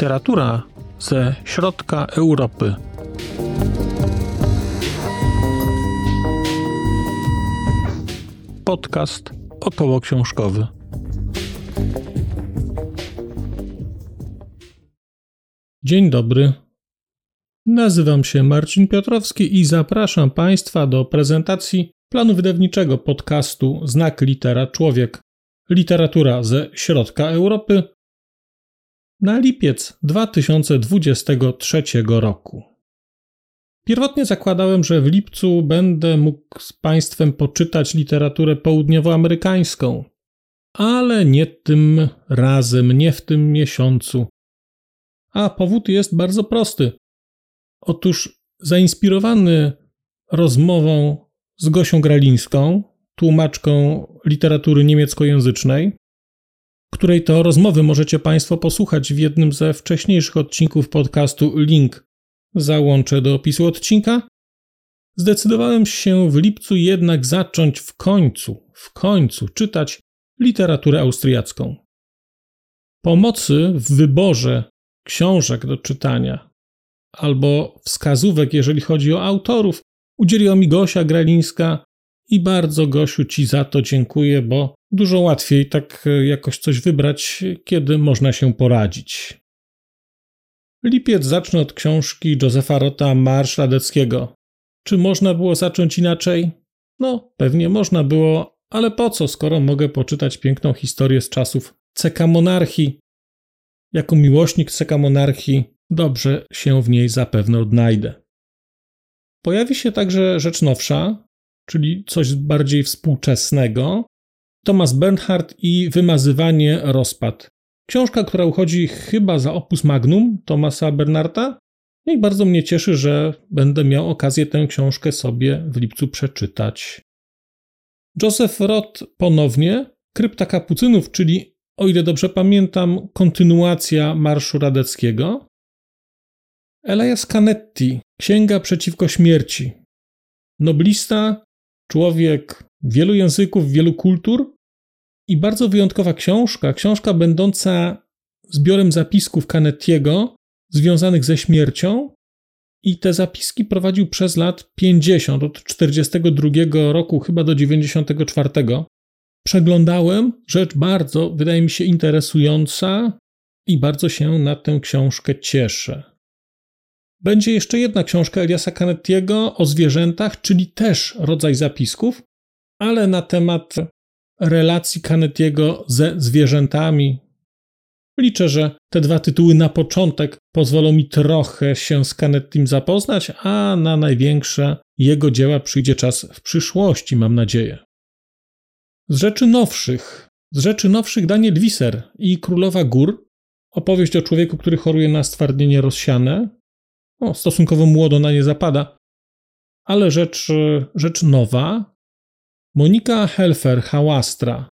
Literatura ze środka Europy. Podcast około książkowy. Dzień dobry. Nazywam się Marcin Piotrowski i zapraszam Państwa do prezentacji planu wydawniczego podcastu Znak Litera Człowiek. Literatura ze środka Europy na lipiec 2023 roku. Pierwotnie zakładałem, że w lipcu będę mógł z Państwem poczytać literaturę południowoamerykańską, ale nie tym razem, nie w tym miesiącu. A powód jest bardzo prosty. Otóż zainspirowany rozmową z Gosią Gralińską, tłumaczką literatury niemieckojęzycznej, której to rozmowy możecie Państwo posłuchać w jednym ze wcześniejszych odcinków podcastu. Link załączę do opisu odcinka. Zdecydowałem się w lipcu jednak zacząć w końcu, w końcu czytać literaturę austriacką. Pomocy w wyborze książek do czytania albo wskazówek, jeżeli chodzi o autorów, udzieliła mi Gosia Gralińska i bardzo Gosiu Ci za to dziękuję, bo dużo łatwiej tak e, jakoś coś wybrać, kiedy można się poradzić. Lipiec zacznę od książki Józefa Rota Marsz Radeckiego. Czy można było zacząć inaczej? No, pewnie można było, ale po co, skoro mogę poczytać piękną historię z czasów CK Monarchii? Jako miłośnik CK Monarchii dobrze się w niej zapewne odnajdę. Pojawi się także rzecz nowsza, czyli coś bardziej współczesnego. Thomas Bernhard i Wymazywanie rozpad. Książka, która uchodzi chyba za opus magnum Thomasa Bernarda. I bardzo mnie cieszy, że będę miał okazję tę książkę sobie w lipcu przeczytać. Joseph Roth ponownie, Krypta Kapucynów, czyli, o ile dobrze pamiętam, kontynuacja Marszu Radeckiego. Elias Canetti, Księga przeciwko śmierci. Noblista, człowiek wielu języków, wielu kultur i bardzo wyjątkowa książka, książka będąca zbiorem zapisków Canettiego związanych ze śmiercią i te zapiski prowadził przez lat 50, od 42 roku chyba do 94. Przeglądałem rzecz bardzo, wydaje mi się, interesująca i bardzo się na tę książkę cieszę. Będzie jeszcze jedna książka Eliasa Canettiego o zwierzętach, czyli też rodzaj zapisków, ale na temat relacji Canettiego ze zwierzętami. Liczę, że te dwa tytuły na początek pozwolą mi trochę się z Canettim zapoznać, a na największe jego dzieła przyjdzie czas w przyszłości, mam nadzieję. Z rzeczy nowszych, z rzeczy nowszych Daniel Wiser i Królowa Gór, opowieść o człowieku, który choruje na stwardnienie rozsiane, no, stosunkowo młodo na nie zapada. Ale rzecz, rzecz nowa. Monika Helfer, Hałastra.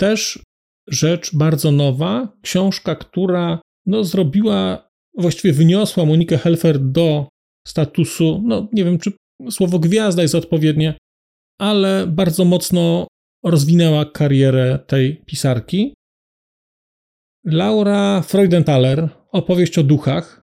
Też rzecz bardzo nowa. Książka, która no, zrobiła, właściwie wyniosła Monikę Helfer do statusu, no nie wiem, czy słowo gwiazda jest odpowiednie, ale bardzo mocno rozwinęła karierę tej pisarki. Laura Freudenthaler, opowieść o duchach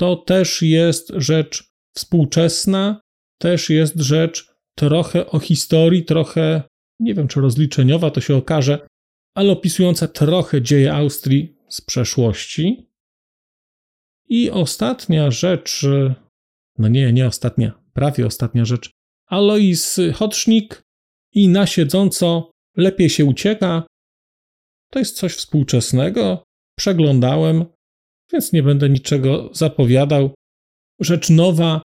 to też jest rzecz współczesna, też jest rzecz trochę o historii, trochę, nie wiem czy rozliczeniowa, to się okaże, ale opisująca trochę dzieje Austrii z przeszłości. I ostatnia rzecz, no nie, nie ostatnia, prawie ostatnia rzecz. Alois Hotschnik i na siedząco lepiej się ucieka. To jest coś współczesnego. Przeglądałem, więc nie będę niczego zapowiadał. Rzecz nowa,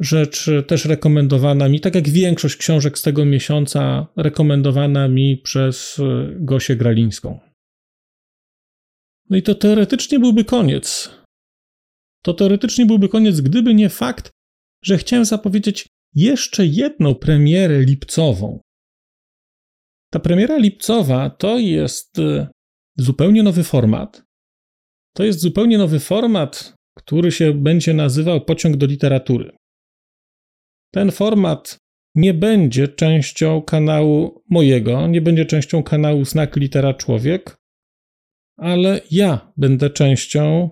rzecz też rekomendowana mi, tak jak większość książek z tego miesiąca, rekomendowana mi przez e, Gosię Gralińską. No i to teoretycznie byłby koniec. To teoretycznie byłby koniec, gdyby nie fakt, że chciałem zapowiedzieć jeszcze jedną premierę lipcową. Ta premiera lipcowa to jest e, zupełnie nowy format. To jest zupełnie nowy format, który się będzie nazywał Pociąg do literatury. Ten format nie będzie częścią kanału mojego, nie będzie częścią kanału Znak Litera Człowiek, ale ja będę częścią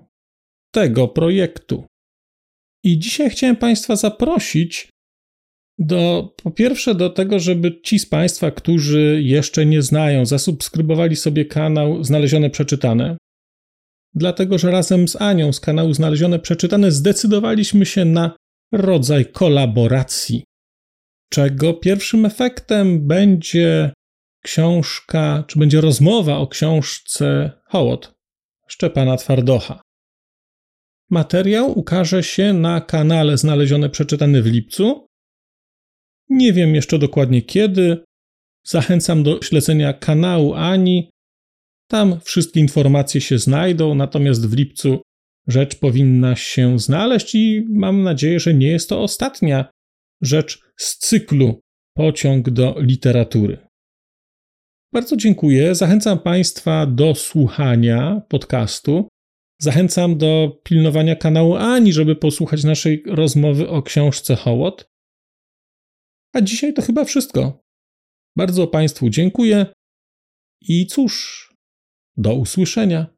tego projektu. I dzisiaj chciałem Państwa zaprosić do, po pierwsze, do tego, żeby ci z Państwa, którzy jeszcze nie znają, zasubskrybowali sobie kanał Znalezione Przeczytane. Dlatego, że razem z Anią z kanału Znalezione Przeczytane zdecydowaliśmy się na rodzaj kolaboracji, czego pierwszym efektem będzie książka, czy będzie rozmowa o książce Hołot Szczepana Twardocha. Materiał ukaże się na kanale Znalezione Przeczytane w lipcu. Nie wiem jeszcze dokładnie kiedy. Zachęcam do śledzenia kanału Ani. Tam wszystkie informacje się znajdą, natomiast w lipcu rzecz powinna się znaleźć i mam nadzieję, że nie jest to ostatnia rzecz z cyklu Pociąg do literatury. Bardzo dziękuję. Zachęcam Państwa do słuchania podcastu. Zachęcam do pilnowania kanału Ani, żeby posłuchać naszej rozmowy o książce Hołot. A dzisiaj to chyba wszystko. Bardzo Państwu dziękuję i cóż, do usłyszenia.